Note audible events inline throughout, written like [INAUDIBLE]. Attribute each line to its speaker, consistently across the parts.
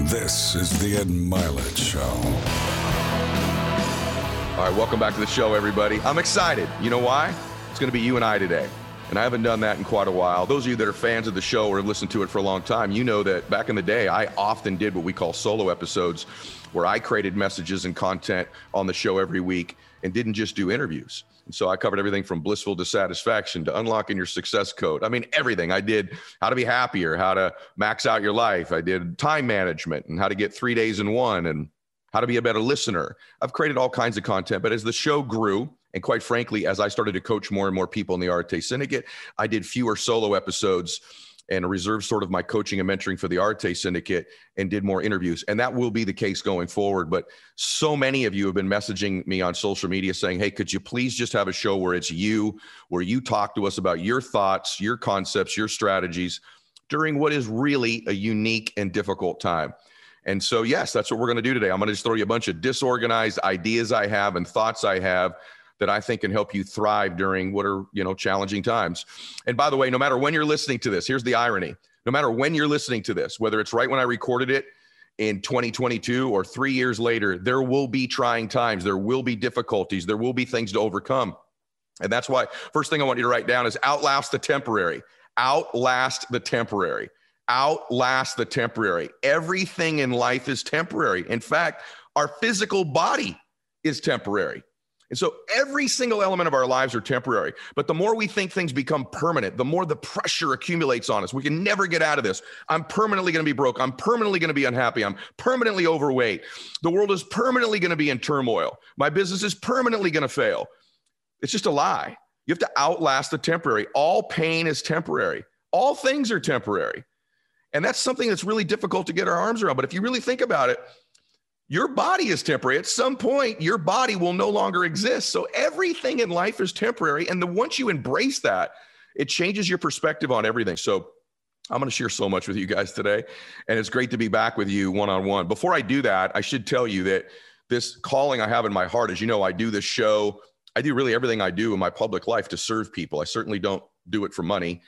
Speaker 1: This is the Ed Mylett Show.
Speaker 2: All right, welcome back to the show, everybody. I'm excited. You know why? It's going to be you and I today. And I haven't done that in quite a while. Those of you that are fans of the show or have listened to it for a long time, you know that back in the day, I often did what we call solo episodes where I created messages and content on the show every week and didn't just do interviews. And so I covered everything from blissful dissatisfaction to unlocking your success code. I mean, everything. I did how to be happier, how to max out your life. I did time management and how to get three days in one and how to be a better listener. I've created all kinds of content, but as the show grew, and quite frankly, as I started to coach more and more people in the Arete Syndicate, I did fewer solo episodes and reserved sort of my coaching and mentoring for the Arete Syndicate and did more interviews. And that will be the case going forward. But so many of you have been messaging me on social media saying, hey, could you please just have a show where it's you, where you talk to us about your thoughts, your concepts, your strategies during what is really a unique and difficult time. And so, yes, that's what we're going to do today. I'm going to just throw you a bunch of disorganized ideas I have and thoughts I have that I think can help you thrive during what are, you know, challenging times. And by the way, no matter when you're listening to this, here's the irony. No matter when you're listening to this, whether it's right when I recorded it in 2022 or 3 years later, there will be trying times, there will be difficulties, there will be things to overcome. And that's why first thing I want you to write down is outlast the temporary. Outlast the temporary. Outlast the temporary. Everything in life is temporary. In fact, our physical body is temporary. And so every single element of our lives are temporary. But the more we think things become permanent, the more the pressure accumulates on us. We can never get out of this. I'm permanently going to be broke. I'm permanently going to be unhappy. I'm permanently overweight. The world is permanently going to be in turmoil. My business is permanently going to fail. It's just a lie. You have to outlast the temporary. All pain is temporary, all things are temporary. And that's something that's really difficult to get our arms around. But if you really think about it, your body is temporary. At some point, your body will no longer exist. So everything in life is temporary. And the once you embrace that, it changes your perspective on everything. So I'm going to share so much with you guys today. And it's great to be back with you one on one. Before I do that, I should tell you that this calling I have in my heart, as you know, I do this show. I do really everything I do in my public life to serve people. I certainly don't do it for money.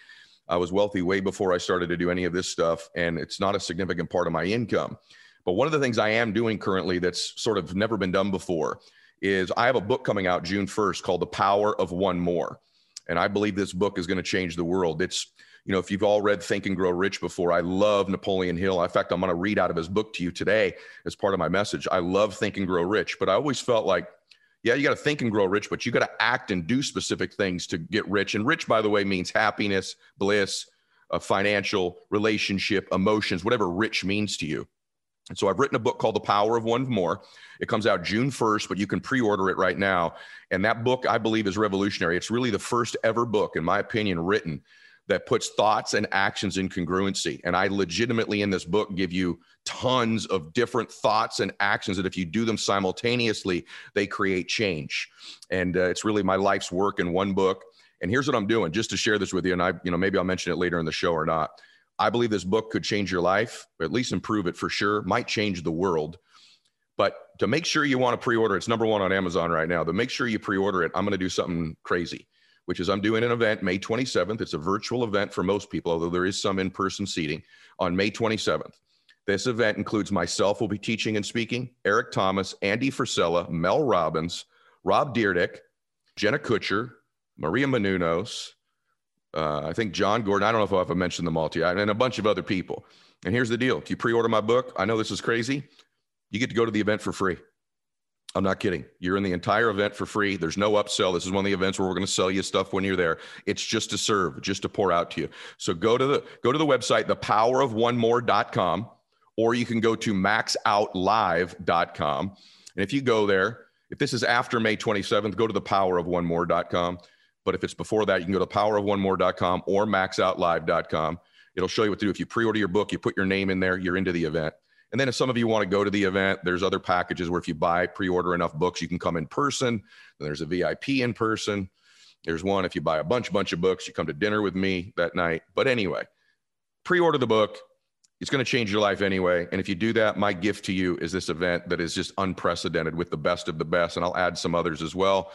Speaker 2: I was wealthy way before I started to do any of this stuff, and it's not a significant part of my income. But one of the things I am doing currently that's sort of never been done before is I have a book coming out June 1st called The Power of One More. And I believe this book is going to change the world. It's, you know, if you've all read Think and Grow Rich before, I love Napoleon Hill. In fact, I'm going to read out of his book to you today as part of my message. I love Think and Grow Rich, but I always felt like, yeah, you got to think and grow rich, but you got to act and do specific things to get rich. And rich, by the way, means happiness, bliss, a financial relationship, emotions, whatever rich means to you. And so I've written a book called The Power of One More. It comes out June 1st, but you can pre order it right now. And that book, I believe, is revolutionary. It's really the first ever book, in my opinion, written that puts thoughts and actions in congruency. And I legitimately, in this book, give you tons of different thoughts and actions that if you do them simultaneously, they create change. And uh, it's really my life's work in one book. And here's what I'm doing just to share this with you. And I, you know, maybe I'll mention it later in the show or not. I believe this book could change your life, or at least improve it for sure, might change the world. But to make sure you want to pre order, it's number one on Amazon right now. But make sure you pre order it. I'm going to do something crazy, which is I'm doing an event May 27th. It's a virtual event for most people, although there is some in person seating on May 27th. This event includes myself, will be teaching and speaking, Eric Thomas, Andy Frisella, Mel Robbins, Rob Dyrdek, Jenna Kutcher, Maria Menounos, uh, I think Jon Gordon. I don't know if I've mentioned them all to you, and a bunch of other people. And here's the deal: if you pre-order my book, I know this is crazy. You get to go to the event for free. I'm not kidding. You're in the entire event for free. There's no upsell. This is one of the events where we're going to sell you stuff when you're there. It's just to serve, just to pour out to you. So go to the go to the website, thepowerofonemore.com, or you can go to maxoutlive.com. And if you go there, if this is after May 27th, go to thepowerofonemore.com. But if it's before that, you can go to powerofonemore.com or maxoutlive.com. It'll show you what to do. If you pre-order your book, you put your name in there, you're into the event. And then if some of you want to go to the event, there's other packages where if you buy, pre-order enough books, you can come in person. Then there's a VIP in person. There's one if you buy a bunch, bunch of books, you come to dinner with me that night. But anyway, pre-order the book. It's going to change your life anyway. And if you do that, my gift to you is this event that is just unprecedented with the best of the best. And I'll add some others as well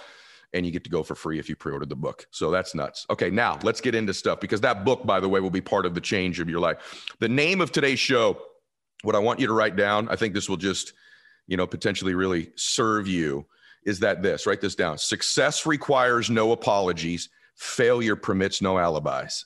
Speaker 2: and you get to go for free if you pre-ordered the book. So that's nuts. Okay, now let's get into stuff because that book, by the way, will be part of the change of your life. The name of today's show what I want you to write down, I think this will just, you know, potentially really serve you is that this, write this down. Success requires no apologies, failure permits no alibis.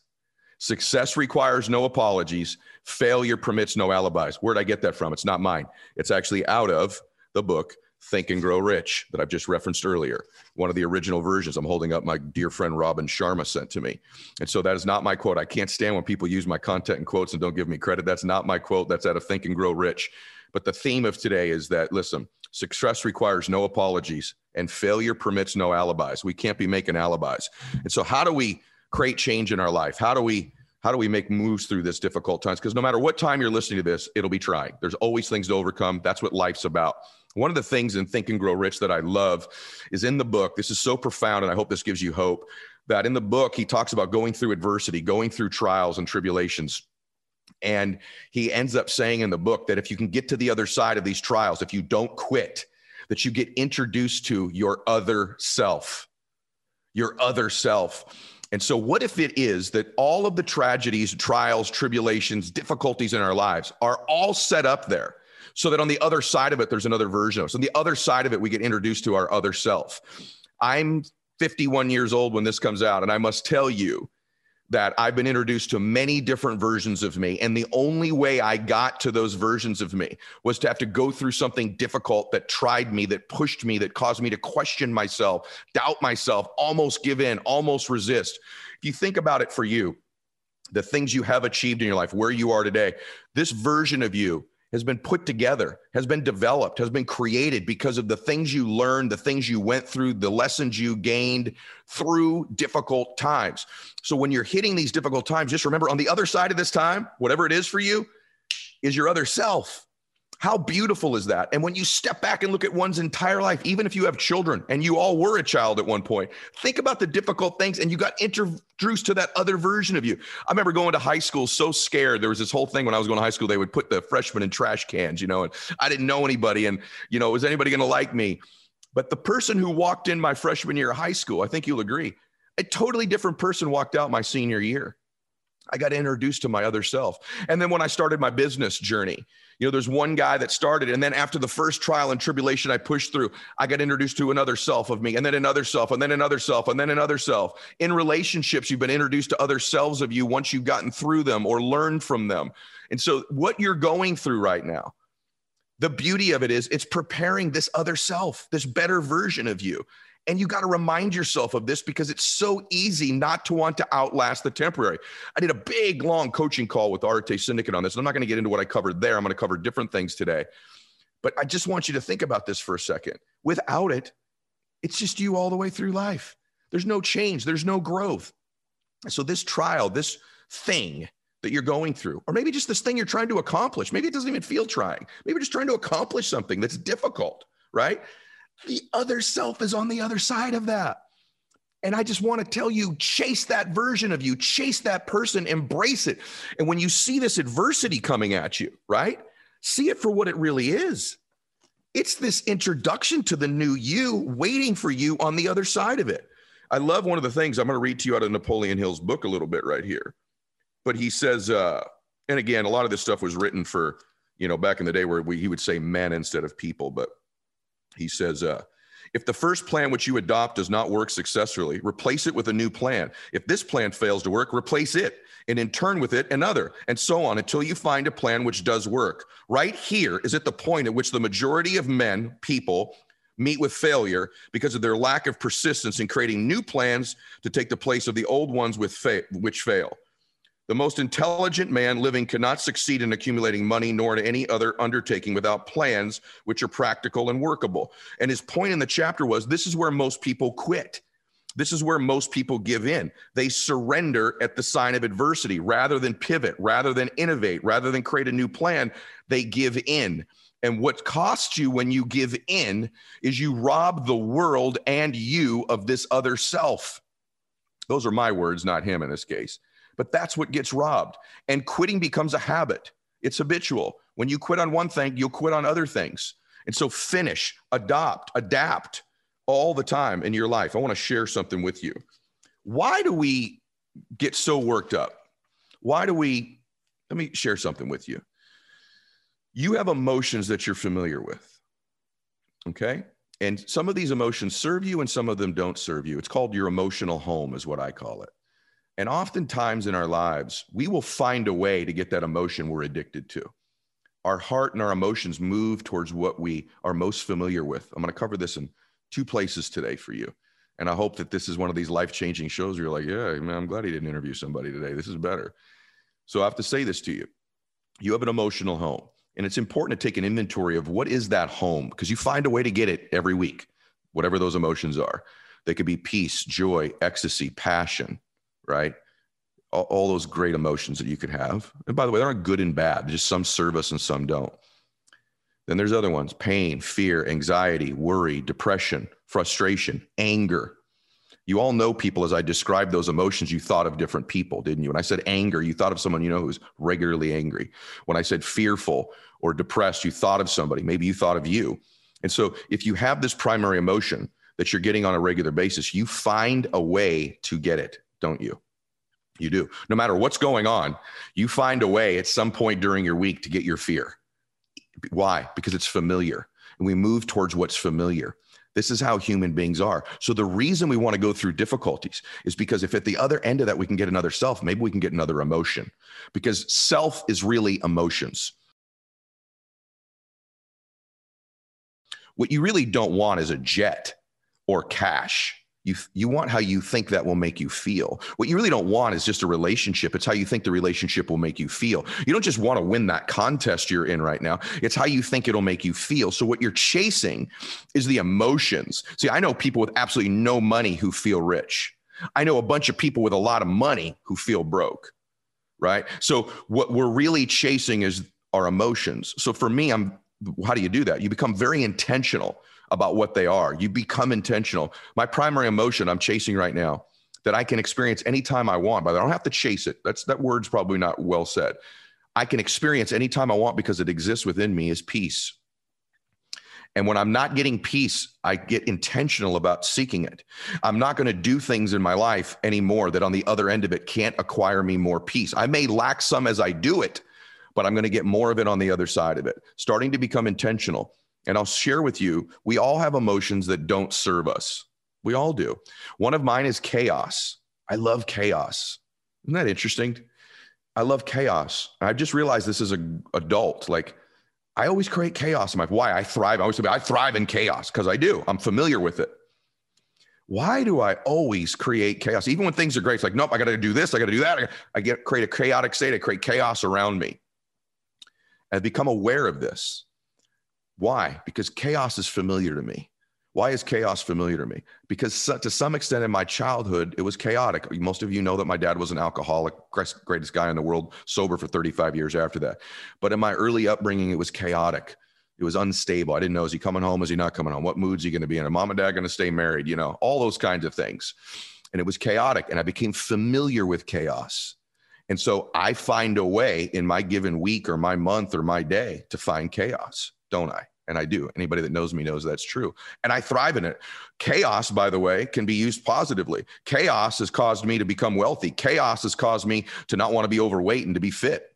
Speaker 2: Success requires no apologies, failure permits no alibis. Where'd I get that from? It's not mine. It's actually out of the book Think and Grow Rich that I've just referenced earlier. One of the original versions I'm holding up my dear friend Robin Sharma sent to me. And so that is not my quote. I can't stand when people use my content and quotes and don't give me credit. That's not my quote. That's out of Think and Grow Rich. But the theme of today is that listen, success requires no apologies and failure permits no alibis. We can't be making alibis. And so how do we create change in our life? How do we how do we make moves through this difficult times? Because no matter what time you're listening to this, it'll be trying. There's always things to overcome. That's what life's about. One of the things in Think and Grow Rich that I love is in the book. This is so profound, and I hope this gives you hope. That in the book, he talks about going through adversity, going through trials and tribulations. And he ends up saying in the book that if you can get to the other side of these trials, if you don't quit, that you get introduced to your other self, your other self. And so, what if it is that all of the tragedies, trials, tribulations, difficulties in our lives are all set up there? So that on the other side of it, there's another version of us. On the other side of it, we get introduced to our other self. I'm 51 years old when this comes out, and I must tell you that I've been introduced to many different versions of me. And the only way I got to those versions of me was to have to go through something difficult that tried me, that pushed me, that caused me to question myself, doubt myself, almost give in, almost resist. If you think about it for you, the things you have achieved in your life, where you are today, this version of you has been put together, has been developed, has been created because of the things you learned, the things you went through, the lessons you gained through difficult times. So when you're hitting these difficult times, just remember on the other side of this time, whatever it is for you, is your other self. How beautiful is that? And when you step back and look at one's entire life, even if you have children and you all were a child at one point, think about the difficult things and you got introduced to that other version of you. I remember going to high school so scared. There was this whole thing when I was going to high school, they would put the freshmen in trash cans, you know, and I didn't know anybody. And, you know, was anybody going to like me? But the person who walked in my freshman year of high school, I think you'll agree, a totally different person walked out my senior year. I got introduced to my other self. And then when I started my business journey, you know, there's one guy that started, and then after the first trial and tribulation I pushed through, I got introduced to another self of me, and then another self, and then another self, and then another self. In relationships, you've been introduced to other selves of you once you've gotten through them or learned from them. And so, what you're going through right now, the beauty of it is it's preparing this other self, this better version of you. And you got to remind yourself of this because it's so easy not to want to outlast the temporary. I did a big, long coaching call with Arete Syndicate on this. And I'm not going to get into what I covered there. I'm going to cover different things today. But I just want you to think about this for a second. Without it, it's just you all the way through life. There's no change, there's no growth. So, this trial, this thing that you're going through, or maybe just this thing you're trying to accomplish, maybe it doesn't even feel trying, maybe just trying to accomplish something that's difficult, right? The other self is on the other side of that. And I just want to tell you chase that version of you, chase that person, embrace it. And when you see this adversity coming at you, right? See it for what it really is. It's this introduction to the new you waiting for you on the other side of it. I love one of the things I'm going to read to you out of Napoleon Hill's book a little bit right here. But he says, uh, and again, a lot of this stuff was written for, you know, back in the day where we, he would say men instead of people. But he says, uh, if the first plan which you adopt does not work successfully, replace it with a new plan. If this plan fails to work, replace it and in turn with it another, and so on until you find a plan which does work. Right here is at the point at which the majority of men, people, meet with failure because of their lack of persistence in creating new plans to take the place of the old ones with fa- which fail. The most intelligent man living cannot succeed in accumulating money nor in any other undertaking without plans which are practical and workable. And his point in the chapter was this is where most people quit. This is where most people give in. They surrender at the sign of adversity rather than pivot, rather than innovate, rather than create a new plan. They give in. And what costs you when you give in is you rob the world and you of this other self. Those are my words, not him in this case. But that's what gets robbed. And quitting becomes a habit, it's habitual. When you quit on one thing, you'll quit on other things. And so finish, adopt, adapt all the time in your life. I want to share something with you. Why do we get so worked up? Why do we? Let me share something with you. you have emotions that you're familiar with. Okay. And some of these emotions serve you and some of them don't serve you. It's called your emotional home, is what I call it. And oftentimes in our lives, we will find a way to get that emotion we're addicted to. Our heart and our emotions move towards what we are most familiar with. I'm going to cover this in two places today for you. And I hope that this is one of these life changing shows where you're like, yeah, man, I'm glad he didn't interview somebody today. This is better. So I have to say this to you you have an emotional home. And it's important to take an inventory of what is that home because you find a way to get it every week, whatever those emotions are. They could be peace, joy, ecstasy, passion, right? All, all those great emotions that you could have. And by the way, they aren't good and bad, just some serve us and some don't. Then there's other ones pain, fear, anxiety, worry, depression, frustration, anger, you all know people as I described those emotions, you thought of different people, didn't you? When I said anger, you thought of someone you know who's regularly angry. When I said fearful or depressed, you thought of somebody. Maybe you thought of you. And so if you have this primary emotion that you're getting on a regular basis, you find a way to get it, don't you? You do. No matter what's going on, you find a way at some point during your week to get your fear. Why? Because it's familiar. And we move towards what's familiar. This is how human beings are. So the reason we want to go through difficulties is because if at the other end of that we can get another self, maybe we can get another emotion. Because self is really emotions. What you really don't want is a jet or cash you you want how you think that will make you feel. What you really don't want is just a relationship. It's how you think the relationship will make you feel. You don't just want to win that contest you're in right now. It's how you think it'll make you feel. So what you're chasing is the emotions. See i know people with absolutely no money who feel rich. I know a bunch of people with a lot of money who feel broke right? So what we're really chasing is our emotions. So for me i'm how do you do that? You become very intentional about what they are. You become intentional. My primary emotion I'm chasing right now that I can experience anytime I want, but I don't have to chase it. That's that word's probably not well said. I can experience anytime I want because it exists within me is peace. And when I'm not getting peace, I get intentional about seeking it. I'm not going to do things in my life anymore that on the other end of it can't acquire me more peace. I may lack some as I do it, but I'm going to get more of it on the other side of it. Starting to become intentional. And I'll share with you, we all have emotions that don't serve us. We all do. One of mine is chaos. I love chaos. Isn't that interesting? I love chaos. I've just realized this as an adult. Like, I always create chaos in my life. why I thrive. I always say I thrive in chaos because I do. I'm familiar with it. Why do I always create chaos? Even when things are great, it's like, nope, I got to do this, I got to do that. I get create a chaotic state. I create chaos around me. I've become aware of this. Why? Because chaos is familiar to me. Why is chaos familiar to me? Because to some extent in my childhood, it was chaotic. Most of you know that my dad was an alcoholic, greatest guy in the world, sober for 35 years after that. But in my early upbringing, it was chaotic. It was unstable. I didn't know, is he coming home? Is he not coming home? What mood's he going to be in? Are mom and dad going to stay married? You know, all those kinds of things. And it was chaotic. And I became familiar with chaos. And so I find a way in my given week or my month or my day to find chaos don't I? And I do. Anybody that knows me knows that's true. And I thrive in it. Chaos, by the way, can be used positively. Chaos has caused me to become wealthy. Chaos has caused me to not want to be overweight and to be fit.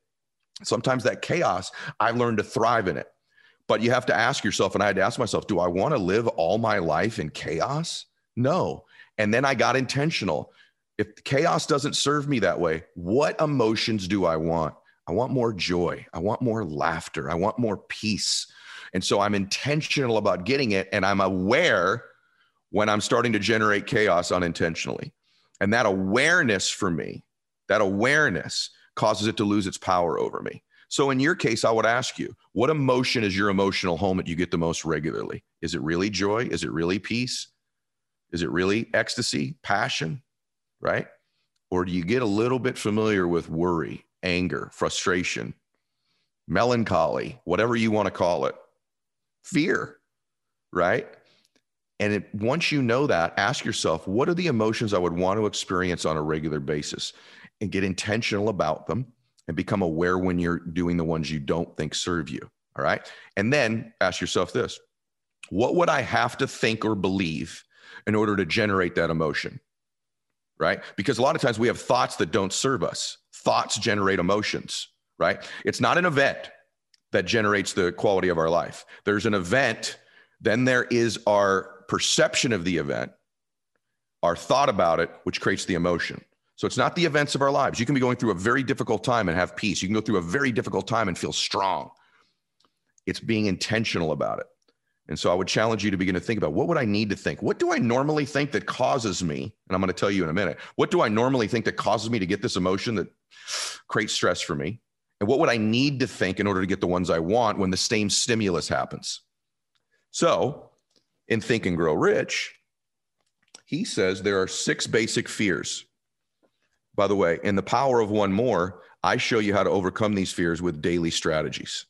Speaker 2: Sometimes that chaos, I've learned to thrive in it. But you have to ask yourself, and I had to ask myself, do I want to live all my life in chaos? No. And then I got intentional. If chaos doesn't serve me that way, what emotions do I want? I want more joy. I want more laughter. I want more peace. And so I'm intentional about getting it. And I'm aware when I'm starting to generate chaos unintentionally. And that awareness for me, that awareness causes it to lose its power over me. So in your case, I would ask you, what emotion is your emotional home that you get the most regularly? Is it really joy? Is it really peace? Is it really ecstasy, passion? Right? Or do you get a little bit familiar with worry, anger, frustration, melancholy, whatever you want to call it, fear, right? And it, once you know that, ask yourself, what are the emotions I would want to experience on a regular basis? And get intentional about them and become aware when you're doing the ones you don't think serve you. All right. And then ask yourself this what would I have to think or believe in order to generate that emotion? Right. Because a lot of times we have thoughts that don't serve us. Thoughts generate emotions, right? It's not an event. That generates the quality of our life. There's an event, then there is our perception of the event, our thought about it, which creates the emotion. So it's not the events of our lives. You can be going through a very difficult time and have peace. You can go through a very difficult time and feel strong. It's being intentional about it. And so I would challenge you to begin to think about what would I need to think? What do I normally think that causes me? And I'm going to tell you in a minute. What do I normally think that causes me to get this emotion that creates stress for me? And what would I need to think in order to get the ones I want when the same stimulus happens? So, in Think and Grow Rich, he says there are six basic fears. By the way, in the power of one more, I show you how to overcome these fears with daily strategies.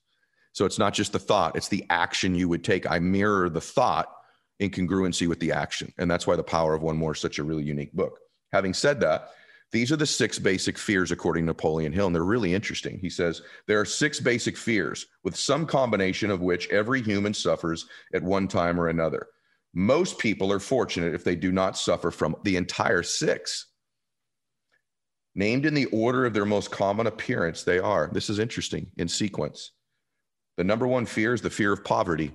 Speaker 2: So it's not just the thought, it's the action you would take. I mirror the thought in congruency with the action. And that's why The Power of One More is such a really unique book. Having said that, these are the six basic fears according to Napoleon Hill, and they're really interesting. He says there are six basic fears, with some combination of which every human suffers at one time or another. Most people are fortunate if they do not suffer from the entire six. Named in the order of their most common appearance, they are. This is interesting in sequence the number one fear is the fear of poverty.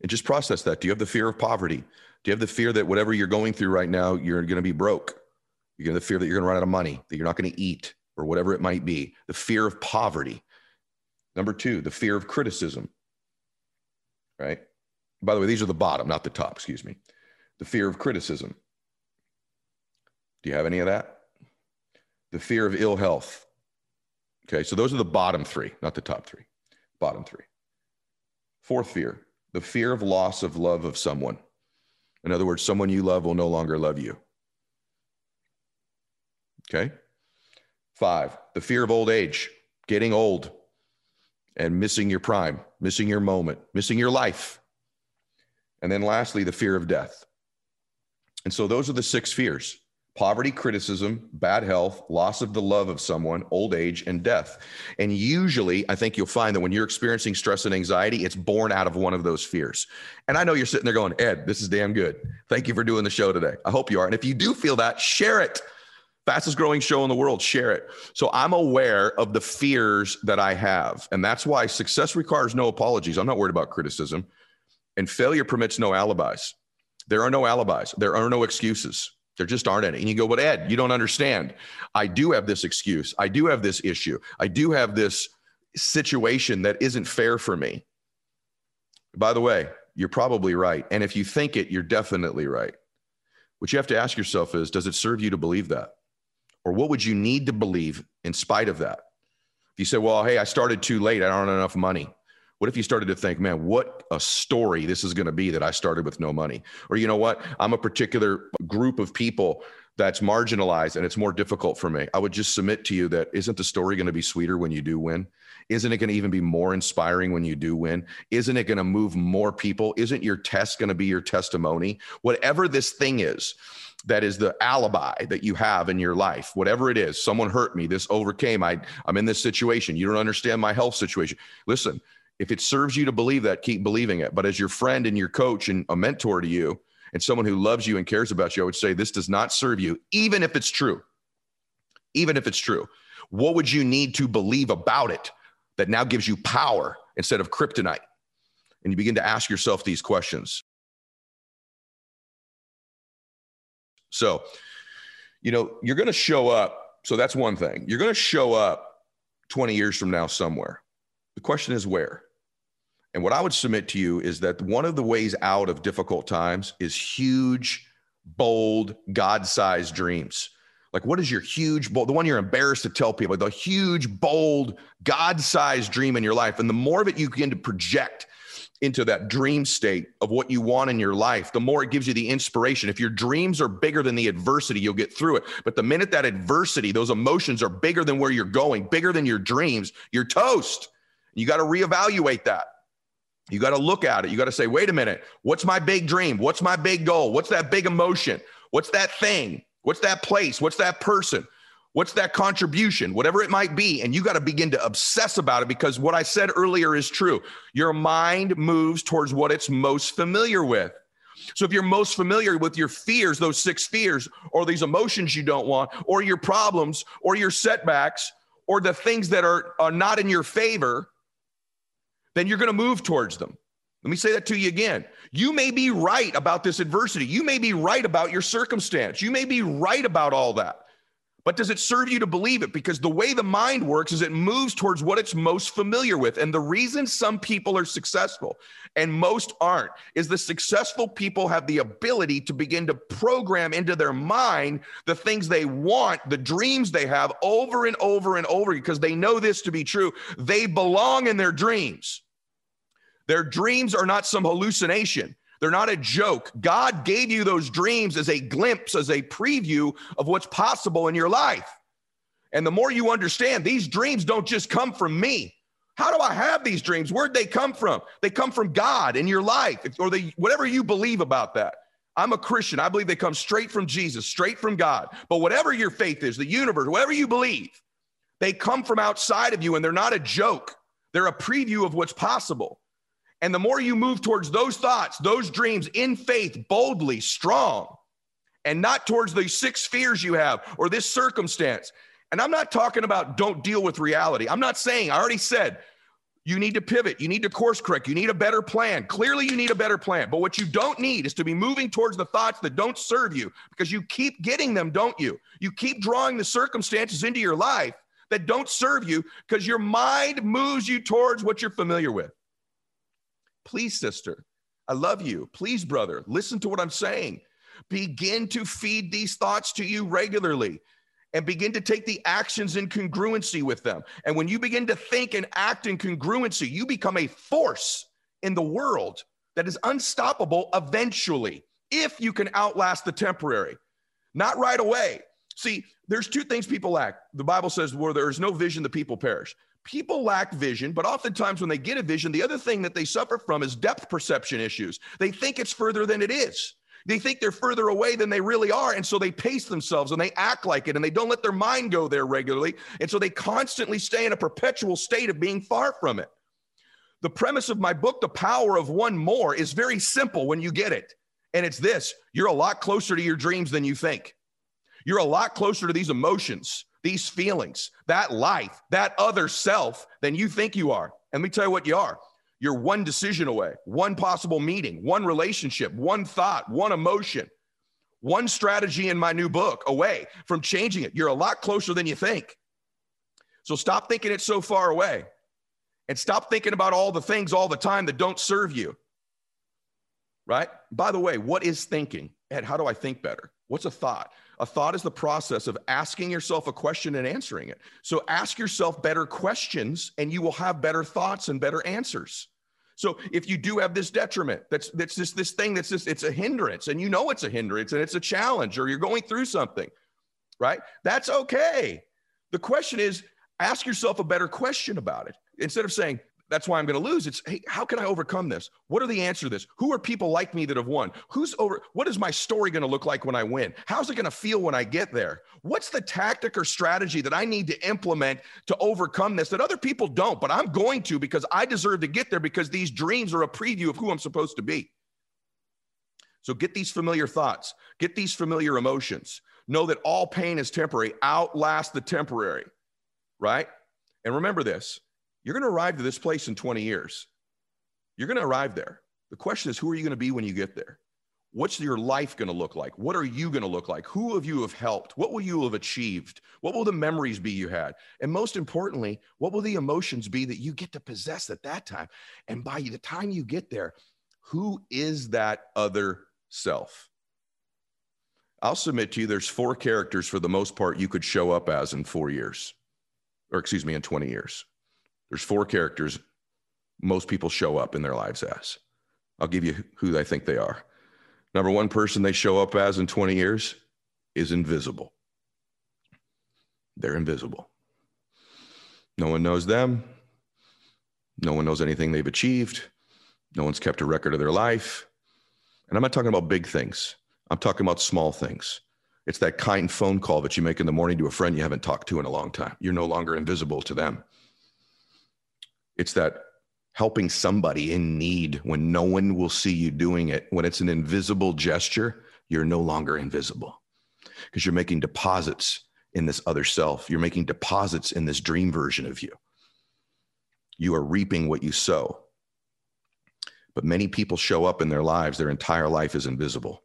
Speaker 2: And just process that. Do you have the fear of poverty? Do you have the fear that whatever you're going through right now, you're going to be broke? Going to the fear that you're going to run out of money, that you're not going to eat, or whatever it might be. The fear of poverty. Number two, the fear of criticism. Right? By the way, these are the bottom, not the top, excuse me. The fear of criticism. Do you have any of that? The fear of ill health. Okay, so those are the bottom three, not the top three. Bottom three. Fourth fear, the fear of loss of love of someone. In other words, someone you love will no longer love you. Okay. Five, the fear of old age, getting old and missing your prime, missing your moment, missing your life. And then lastly, the fear of death. And so those are the six fears poverty, criticism, bad health, loss of the love of someone, old age, and death. And usually, I think you'll find that when you're experiencing stress and anxiety, it's born out of one of those fears. And I know you're sitting there going, Ed, this is damn good. Thank you for doing the show today. I hope you are. And if you do feel that, share it. Fastest growing show in the world, share it. So I'm aware of the fears that I have. And that's why success requires no apologies. I'm not worried about criticism. And failure permits no alibis. There are no alibis, there are no excuses. There just aren't any. And you go, but Ed, you don't understand. I do have this excuse. I do have this issue. I do have this situation that isn't fair for me. By the way, you're probably right. And if you think it, you're definitely right. What you have to ask yourself is does it serve you to believe that? Or what would you need to believe in spite of that? If you say, well, hey, I started too late, I don't have enough money. What if you started to think, man, what a story this is going to be that I started with no money? Or, you know what? I'm a particular group of people that's marginalized and it's more difficult for me. I would just submit to you that isn't the story going to be sweeter when you do win? Isn't it going to even be more inspiring when you do win? Isn't it going to move more people? Isn't your test going to be your testimony? Whatever this thing is, that is the alibi that you have in your life whatever it is someone hurt me this overcame i i'm in this situation you don't understand my health situation listen if it serves you to believe that, keep believing it. But as your friend and your coach and a mentor to you, and someone who loves you and cares about you, I would say this does not serve you, even if it's true. Even if it's true. What would you need to believe about it that now gives you power instead of kryptonite? And you begin to ask yourself these questions. So, you know, you're going to show up. So that's one thing. You're going to show up 20 years from now somewhere. The question is where? And what I would submit to you is that one of the ways out of difficult times is huge, bold, God sized dreams. Like, what is your huge, bold, the one you're embarrassed to tell people, the huge, bold, God sized dream in your life? And the more of it you begin to project into that dream state of what you want in your life, the more it gives you the inspiration. If your dreams are bigger than the adversity, you'll get through it. But the minute that adversity, those emotions are bigger than where you're going, bigger than your dreams, you're toast. You got to reevaluate that. You got to look at it. You got to say, wait a minute, what's my big dream? What's my big goal? What's that big emotion? What's that thing? What's that place? What's that person? What's that contribution? Whatever it might be. And you got to begin to obsess about it because what I said earlier is true. Your mind moves towards what it's most familiar with. So if you're most familiar with your fears, those six fears, or these emotions you don't want, or your problems, or your setbacks, or the things that are, are not in your favor, then you're going to move towards them. Let me say that to you again. You may be right about this adversity. You may be right about your circumstance. You may be right about all that. But does it serve you to believe it? Because the way the mind works is it moves towards what it's most familiar with. And the reason some people are successful and most aren't is the successful people have the ability to begin to program into their mind the things they want, the dreams they have over and over and over because they know this to be true. They belong in their dreams. Their dreams are not some hallucination. They're not a joke. God gave you those dreams as a glimpse, as a preview of what's possible in your life. And the more you understand, these dreams don't just come from me. How do I have these dreams? Where'd they come from? They come from God in your life, or they, whatever you believe about that. I'm a Christian. I believe they come straight from Jesus, straight from God. But whatever your faith is, the universe, whatever you believe, they come from outside of you and they're not a joke. They're a preview of what's possible. And the more you move towards those thoughts, those dreams in faith, boldly, strong, and not towards the six fears you have or this circumstance. And I'm not talking about don't deal with reality. I'm not saying, I already said, you need to pivot. You need to course correct. You need a better plan. Clearly, you need a better plan. But what you don't need is to be moving towards the thoughts that don't serve you because you keep getting them, don't you? You keep drawing the circumstances into your life that don't serve you because your mind moves you towards what you're familiar with. Please, sister, I love you. Please, brother, listen to what I'm saying. Begin to feed these thoughts to you regularly and begin to take the actions in congruency with them. And when you begin to think and act in congruency, you become a force in the world that is unstoppable eventually if you can outlast the temporary, not right away. See, there's two things people lack. The Bible says, where there is no vision, the people perish people lack vision, but oftentimes when they get a vision, the other thing that they suffer from is depth perception issues. They think it's further than it is. They think they're further away than they really are. And so they pace themselves and they act like it and they don't let their mind go there regularly. And so they constantly stay in a perpetual state of being far from it. The premise of my book, The Power of One More, is very simple when you get it. And it's this you're a lot closer to your dreams than you think. You're a lot closer to these emotions these feelings, that life, that other self than you think you are. And let me tell you what you are. You're one decision away, one possible meeting, one relationship, one thought, one emotion, one strategy in my new book away from changing it. You're a lot closer than you think. So stop thinking it's so far away and stop thinking about all the things all the time that don't serve you. Right? By the way, what is thinking? Ed, how do I think better? What's a thought? A thought is the process of asking yourself a question and answering it. So ask yourself better questions and you will have better thoughts and better answers. So if you do have this detriment, that's that's just this thing that's just it's a hindrance and you know it's a hindrance and it's a challenge or you're going through something, right? That's okay. The question is ask yourself a better question about it. Instead of saying, that's why I'm going to lose. It's hey, how can I overcome this? What are the answer to this? Who are people like me that have won? Who's over? What is my story going to look like when I win? How's it going to feel when I get there? What's the tactic or strategy that I need to implement to overcome this that other people don't, but I'm going to because I deserve to get there because these dreams are a preview of who I'm supposed to be. So get these familiar thoughts, get these familiar emotions. Know that all pain is temporary, outlast the temporary, right? And remember this you're going to arrive to this place in 20 years. You're going to arrive there. The question is, who are you going to be when you get there? What's your life going to look like? What are you going to look like? Who of you have helped? What will you have achieved? What will the memories be you had? And most importantly, what will the emotions be that you get to possess at that time? And by the time you get there, who is that other self? I'll submit to you there's four characters for the most part you could show up as in four years, or excuse me, in 20 years. There's four characters most people show up in their lives as. I'll give you who I think they are. Number one person they show up as in 20 years is invisible. They're invisible. No one knows them. No one knows anything they've achieved. No one's kept a record of their life. And I'm not talking about big things, I'm talking about small things. It's that kind phone call that you make in the morning to a friend you haven't talked to in a long time. You're no longer invisible to them. It's that helping somebody in need when no one will see you doing it. When it's an invisible gesture, you're no longer invisible because you're making deposits in this other self. You're making deposits in this dream version of you. You are reaping what you sow. But many people show up in their lives, their entire life is invisible.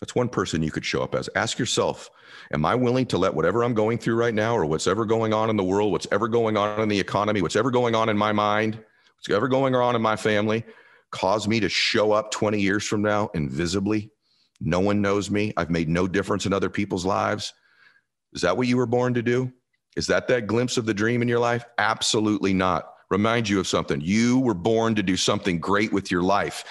Speaker 2: That's one person you could show up as. Ask yourself, am I willing to let whatever I'm going through right now, or what's ever going on in the world, what's ever going on in the economy, what's ever going on in my mind, what's ever going on in my family, cause me to show up 20 years from now invisibly? No one knows me. I've made no difference in other people's lives. Is that what you were born to do? Is that that glimpse of the dream in your life? Absolutely not remind you of something. You were born to do something great with your life.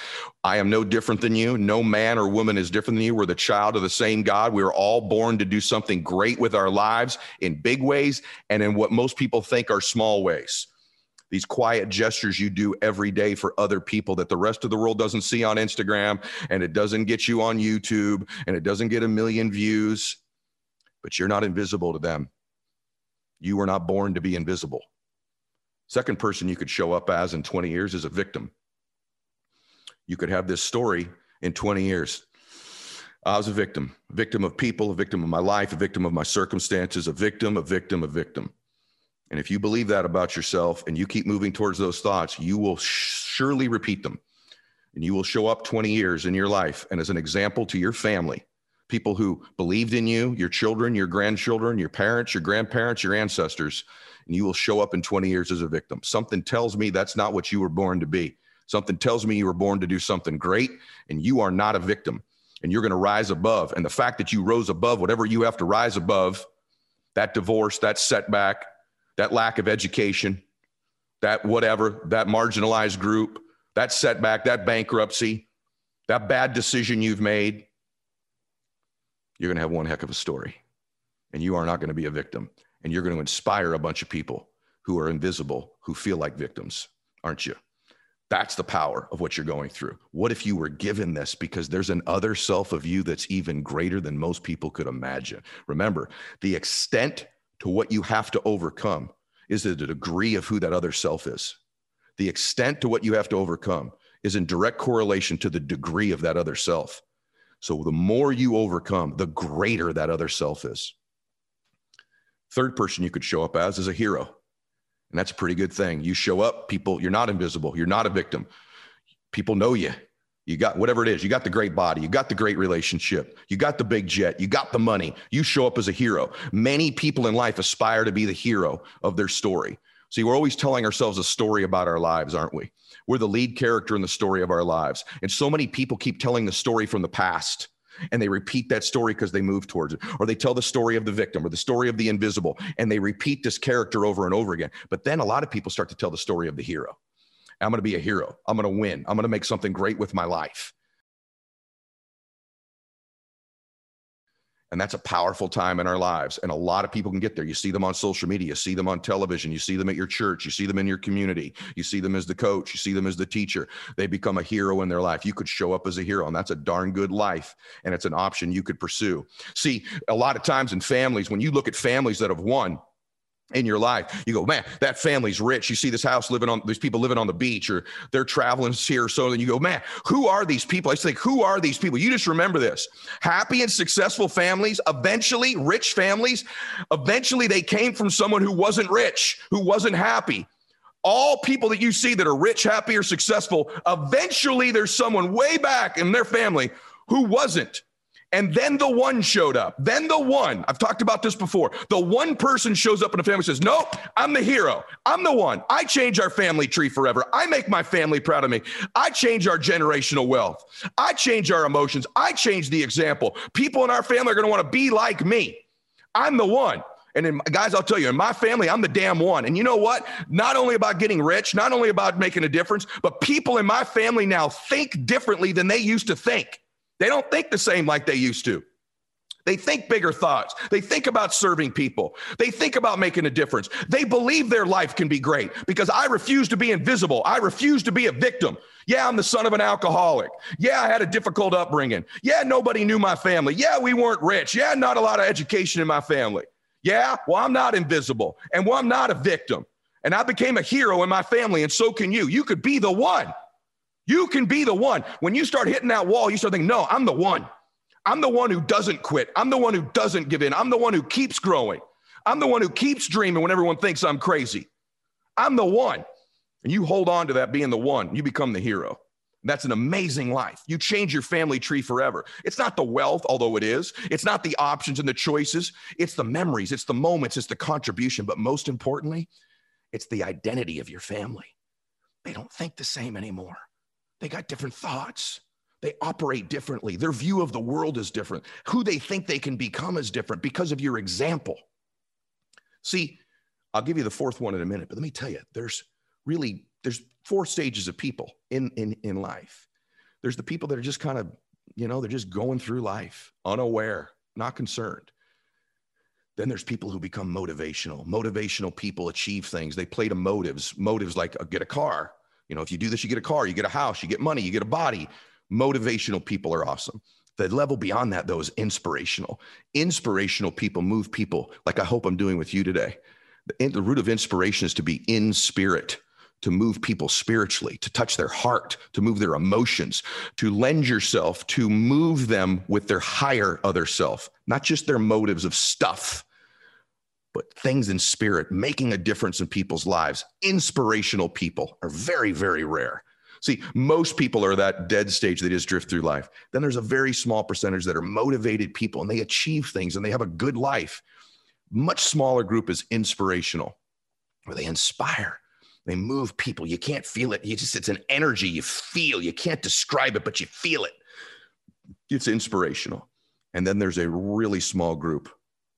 Speaker 2: I am no different than you. No man or woman is different than you. We're the child of the same God. We are all born to do something great with our lives in big ways and in what most people think are small ways. These quiet gestures you do every day for other people that the rest of the world doesn't see on Instagram and it doesn't get you on YouTube and it doesn't get a million views, but you're not invisible to them. You were not born to be invisible. Second person you could show up as in 20 years is a victim. You could have this story in 20 years. I was a victim, a victim of people, a victim of my life, a victim of my circumstances, a victim, a victim, a victim. And if you believe that about yourself and you keep moving towards those thoughts, you will surely repeat them. And you will show up 20 years in your life and as an example to your family, people who believed in you, your children, your grandchildren, your parents, your grandparents, your ancestors, and you will show up in 20 years as a victim. Something tells me that's not what you were born to be. Something tells me you were born to do something great, and you are not a victim, and you're going to rise above. And the fact that you rose above whatever you have to rise above that divorce, that setback, that lack of education, that whatever, that marginalized group, that setback, that bankruptcy, that bad decision you've made, you're going to have one heck of a story. And you are not going to be a victim and you're going to inspire a bunch of people who are invisible, who feel like victims, aren't you? That's the power of what you're going through. What if you were given this because there's an other self of you that's even greater than most people could imagine? Remember, the extent to what you have to overcome is the degree of who that other self is. The extent to what you have to overcome is in direct correlation to the degree of that other self. So the more you overcome, the greater that other self is. Third person you could show up as is a hero. And that's a pretty good thing. You show up, people, you're not invisible. You're not a victim. People know you. You got whatever it is. You got the great body. You got the great relationship. You got the big jet. You got the money. You show up as a hero. Many people in life aspire to be the hero of their story. See, we're always telling ourselves a story about our lives, aren't we? We're the lead character in the story of our lives. And so many people keep telling the story from the past and they repeat that story because they move towards it. Or they tell the story of the victim or the story of the invisible and they repeat this character over and over again. But then a lot of people start to tell the story of the hero. I'm going to be a hero. I'm going to win. I'm going to make something great with my life And that's a powerful time in our lives. And a lot of people can get there. You see them on social media, you see them on television, you see them at your church, you see them in your community, you see them as the coach, you see them as the teacher. They become a hero in their life. You could show up as a hero, and that's a darn good life. And it's an option you could pursue. See, a lot of times in families, when you look at families that have won, in your life. You go, man, that family's rich. You see this house living on these people living on the beach or they're traveling here. So then you go, man, who are these people? I think, who are these people? You just remember this happy and successful families, eventually rich families, eventually they came from someone who wasn't rich, who wasn't happy. All people that you see that are rich, happy, or successful, eventually there's someone way back in their family who wasn't. And then the one showed up. Then the one, I've talked about this before. The one person shows up in a family says, Nope, I'm the hero. I'm the one. I change our family tree forever. I make my family proud of me. I change our generational wealth. I change our emotions. I change the example. People in our family are going to want to be like me. I'm the one. And in, guys, I'll tell you, in my family, I'm the damn one. And you know what? Not only about getting rich, not only about making a difference, but people in my family now think differently than they used to think. They don't think the same like they used to. They think bigger thoughts. They think about serving people. They think about making a difference. They believe their life can be great because I refuse to be invisible. I refuse to be a victim. Yeah, I'm the son of an alcoholic. Yeah, I had a difficult upbringing. Yeah, nobody knew my family. Yeah, we weren't rich. Yeah, not a lot of education in my family. Yeah, well, I'm not invisible and well, I'm not a victim. And I became a hero in my family, and so can you. You could be the one. You can be the one. When you start hitting that wall, you start thinking, no, I'm the one. I'm the one who doesn't quit. I'm the one who doesn't give in. I'm the one who keeps growing. I'm the one who keeps dreaming when everyone thinks I'm crazy. I'm the one. And you hold on to that being the one, you become the hero. That's an amazing life. You change your family tree forever. It's not the wealth, although it is. It's not the options and the choices. It's the memories, it's the moments, it's the contribution. But most importantly, it's the identity of your family. They don't think the same anymore. They got different thoughts. They operate differently. Their view of the world is different. Who they think they can become is different because of your example. See, I'll give you the fourth one in a minute, but let me tell you, there's really there's four stages of people in in in life. There's the people that are just kind of, you know, they're just going through life, unaware, not concerned. Then there's people who become motivational. Motivational people achieve things. They play to motives. Motives like uh, get a car. You know, if you do this, you get a car, you get a house, you get money, you get a body. Motivational people are awesome. The level beyond that, though, is inspirational. Inspirational people move people, like I hope I'm doing with you today. The, the root of inspiration is to be in spirit, to move people spiritually, to touch their heart, to move their emotions, to lend yourself, to move them with their higher other self, not just their motives of stuff, but things in spirit, making a difference in people's lives. Inspirational people are very, very rare. See, most people are that dead stage. They just drift through life. Then there's a very small percentage that are motivated people and they achieve things and they have a good life. Much smaller group is inspirational, where they inspire, they move people. You can't feel it. You just, it's an energy you feel. You can't describe it, but you feel it. It's inspirational. And then there's a really small group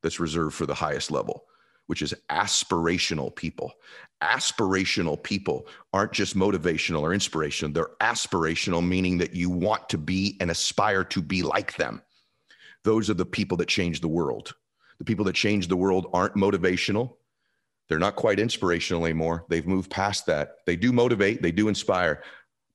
Speaker 2: that's reserved for the highest level which is aspirational people. Aspirational people aren't just motivational or inspirational, they're aspirational, meaning that you want to be and aspire to be like them. Those are the people that change the world. The people that change the world aren't motivational. They're not quite inspirational anymore. They've moved past that. They do motivate, they do inspire,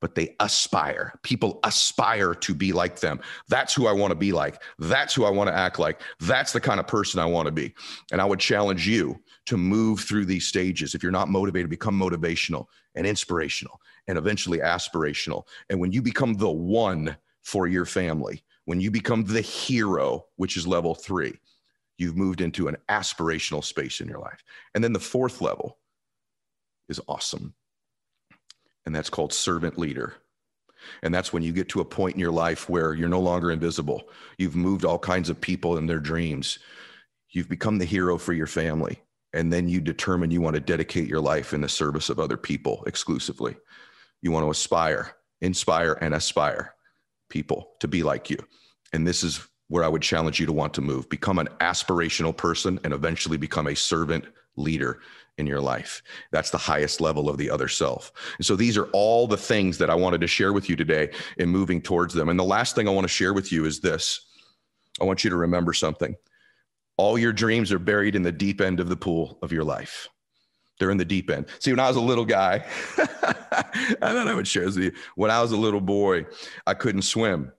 Speaker 2: but they aspire. People aspire to be like them. That's who I want to be like. That's who I want to act like. That's the kind of person I want to be. And I would challenge you to move through these stages. If you're not motivated, become motivational and inspirational and eventually aspirational. And when you become the one for your family, when you become the hero, which is level three, you've moved into an aspirational space in your life. And then the fourth level is awesome and that's called servant leader. And that's when you get to a point in your life where you're no longer invisible. You've moved all kinds of people in their dreams. You've become the hero for your family. And then you determine you want to dedicate your life in the service of other people exclusively. You want to aspire, inspire, and aspire people to be like you. And this is where I would challenge you to want to move. Become an aspirational person and eventually become a servant leader in your life. That's the highest level of the other self. And so these are all the things that I wanted to share with you today in moving towards them. And the last thing I want to share with you is this I want you to remember something. All your dreams are buried in the deep end of the pool of your life. They're in the deep end. See, when I was a little guy, [LAUGHS] I thought I would share this with you. When I was a little boy, I couldn't swim.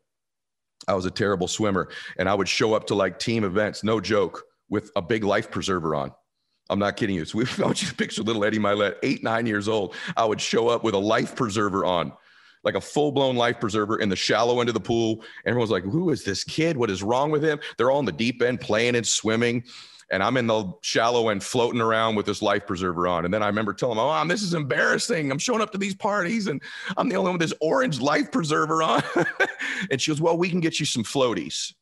Speaker 2: I was a terrible swimmer. And I would show up to like team events, no joke, with a big life preserver on. I'm not kidding you. So we, [LAUGHS] I want you to picture little Eddie Mylett, eight, nine years old. I would show up with a life preserver on, like a full blown life preserver in the shallow end of the pool. Everyone's like, who is this kid? What is wrong with him? They're all in the deep end playing and swimming. And I'm in the shallow end floating around with this life preserver on. And then I remember telling my mom, this is embarrassing. I'm showing up to these parties and I'm the only one with this orange life preserver on. [LAUGHS] and she goes, well, we can get you some floaties.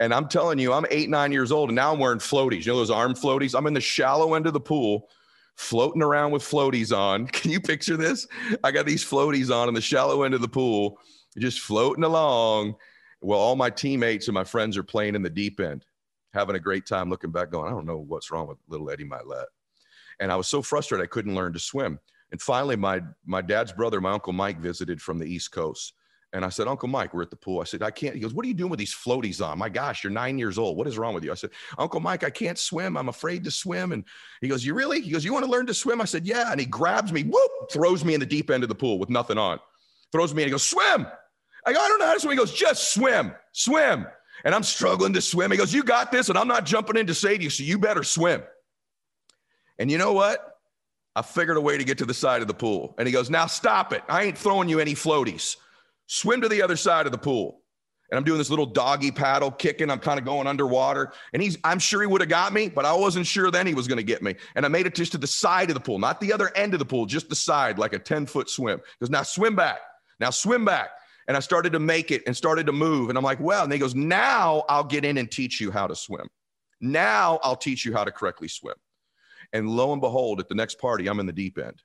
Speaker 2: And I'm telling you, I'm eight, nine years old, and now I'm wearing floaties. You know those arm floaties? I'm in the shallow end of the pool, floating around with floaties on. [LAUGHS] Can you picture this? I got these floaties on in the shallow end of the pool, just floating along. Well, all my teammates and my friends are playing in the deep end, having a great time looking back, going, I don't know what's wrong with little Eddie Mylett. And I was so frustrated I couldn't learn to swim. And finally, my my dad's brother, my uncle Mike, visited from the East Coast. And I said, Uncle Mike, we're at the pool. I said, I can't. He goes, What are you doing with these floaties on? My gosh, you're nine years old. What is wrong with you? I said, Uncle Mike, I can't swim. I'm afraid to swim. And he goes, You really? He goes, You want to learn to swim? I said, Yeah. And he grabs me, whoop, throws me in the deep end of the pool with nothing on. Throws me and he goes, Swim. I go, I don't know how to swim. He goes, Just swim, swim. And I'm struggling to swim. He goes, You got this. And I'm not jumping in to save you. So you better swim. And you know what? I figured a way to get to the side of the pool. And he goes, Now stop it. I ain't throwing you any floaties swim to the other side of the pool. and I'm doing this little doggy paddle kicking. I'm kind of going underwater. And he's, I'm sure he would have got me, but I wasn't sure then he was going to get me. And I made it just to the side of the pool, not the other end of the pool, just the side, like a 10 foot swim. He goes, now swim back. Now swim back. And I started to make it and started to move. And I'm like, well, and he goes, now I'll get in and teach you how to swim. Now I'll teach you how to correctly swim. And lo and behold, at the next party, I'm in the deep end.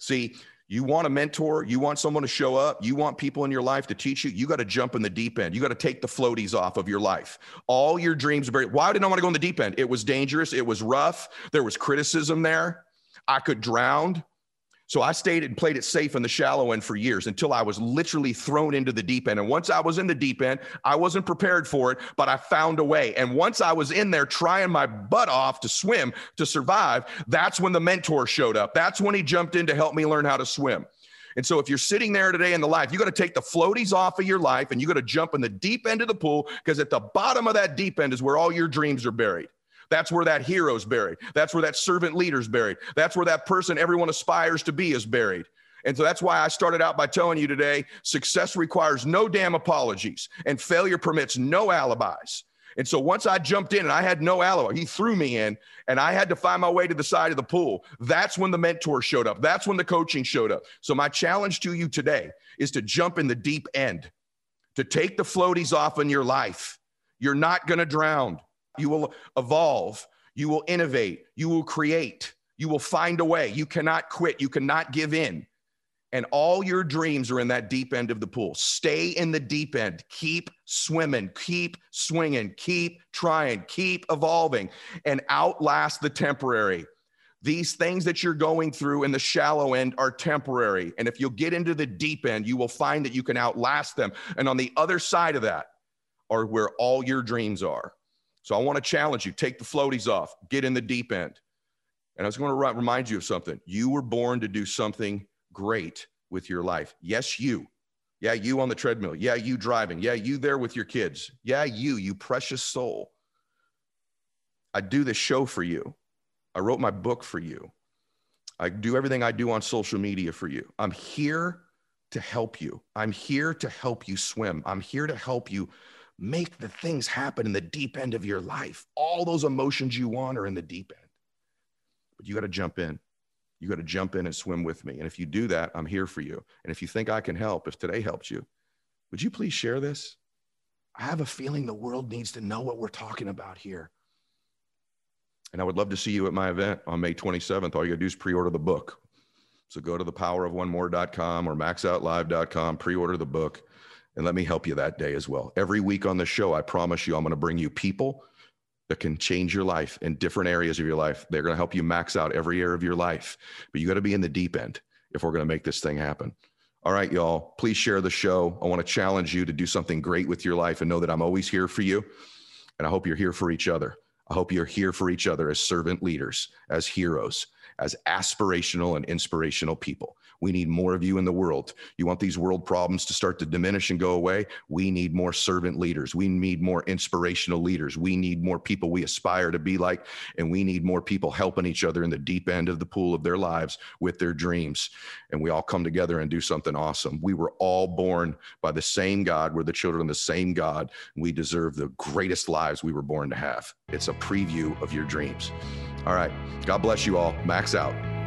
Speaker 2: See, you want a mentor, you want someone to show up, you want people in your life to teach you, you got to jump in the deep end. You got to take the floaties off of your life. All your dreams very, why didn't I want to go in the deep end? It was dangerous, it was rough, there was criticism there. I could drown. So I stayed and played it safe in the shallow end for years until I was literally thrown into the deep end. And once I was in the deep end, I wasn't prepared for it, but I found a way. And once I was in there trying my butt off to swim to survive, that's when the mentor showed up. That's when he jumped in to help me learn how to swim. And so if you're sitting there today in the life, you got to take the floaties off of your life and you got to jump in the deep end of the pool because at the bottom of that deep end is where all your dreams are buried. That's where that hero's buried. That's where that servant leader's buried. That's where that person everyone aspires to be is buried. And so that's why I started out by telling you today success requires no damn apologies and failure permits no alibis. And so once I jumped in and I had no alibi, he threw me in and I had to find my way to the side of the pool. That's when the mentor showed up. That's when the coaching showed up. So my challenge to you today is to jump in the deep end, to take the floaties off in your life. You're not going to drown. You will evolve. You will innovate. You will create. You will find a way. You cannot quit. You cannot give in. And all your dreams are in that deep end of the pool. Stay in the deep end. Keep swimming. Keep swinging. Keep trying. Keep evolving and outlast the temporary. These things that you're going through in the shallow end are temporary. And if you'll get into the deep end, you will find that you can outlast them. And on the other side of that are where all your dreams are. So I want to challenge you take the floaties off, get in the deep end. And I was going to remind you of something. You were born to do something great with your life. Yes, you. Yeah, you on the treadmill. Yeah, you driving. Yeah, you there with your kids. Yeah, you, you precious soul. I do this show for you. I wrote my book for you. I do everything I do on social media for you. I'm here to help you. I'm here to help you swim. I'm here to help you make the things happen in the deep end of your life. All those emotions you want are in the deep end. But you got to jump in. You got to jump in and swim with me. And if you do that, I'm here for you. And if you think I can help, if today helped you, would you please share this? I have a feeling the world needs to know what we're talking about here. And I would love to see you at my event on May 27th. All you got to do is pre order the book. So go to thepowerofonemore.com or maxoutlive.com, pre order the book. And let me help you that day as well. Every week on the show, I promise you, I'm going to bring you people that can change your life in different areas of your life. They're going to help you max out every area of your life. But you got to be in the deep end if we're going to make this thing happen. All right, y'all, please share the show. I want to challenge you to do something great with your life and know that I'm always here for you. And I hope you're here for each other. I hope you're here for each other as servant leaders, as heroes, as aspirational and inspirational people. We need more of you in the world. You want these world problems to start to diminish and go away? We need more servant leaders. We need more inspirational leaders. We need more people we aspire to be like. And we need more people helping each other in the deep end of the pool of their lives with their dreams. And we all come together and do something awesome. We were all born by the same God. We're the children of the same God. We deserve the greatest lives we were born to have. It's a preview of your dreams. All right. God bless you all. Max out.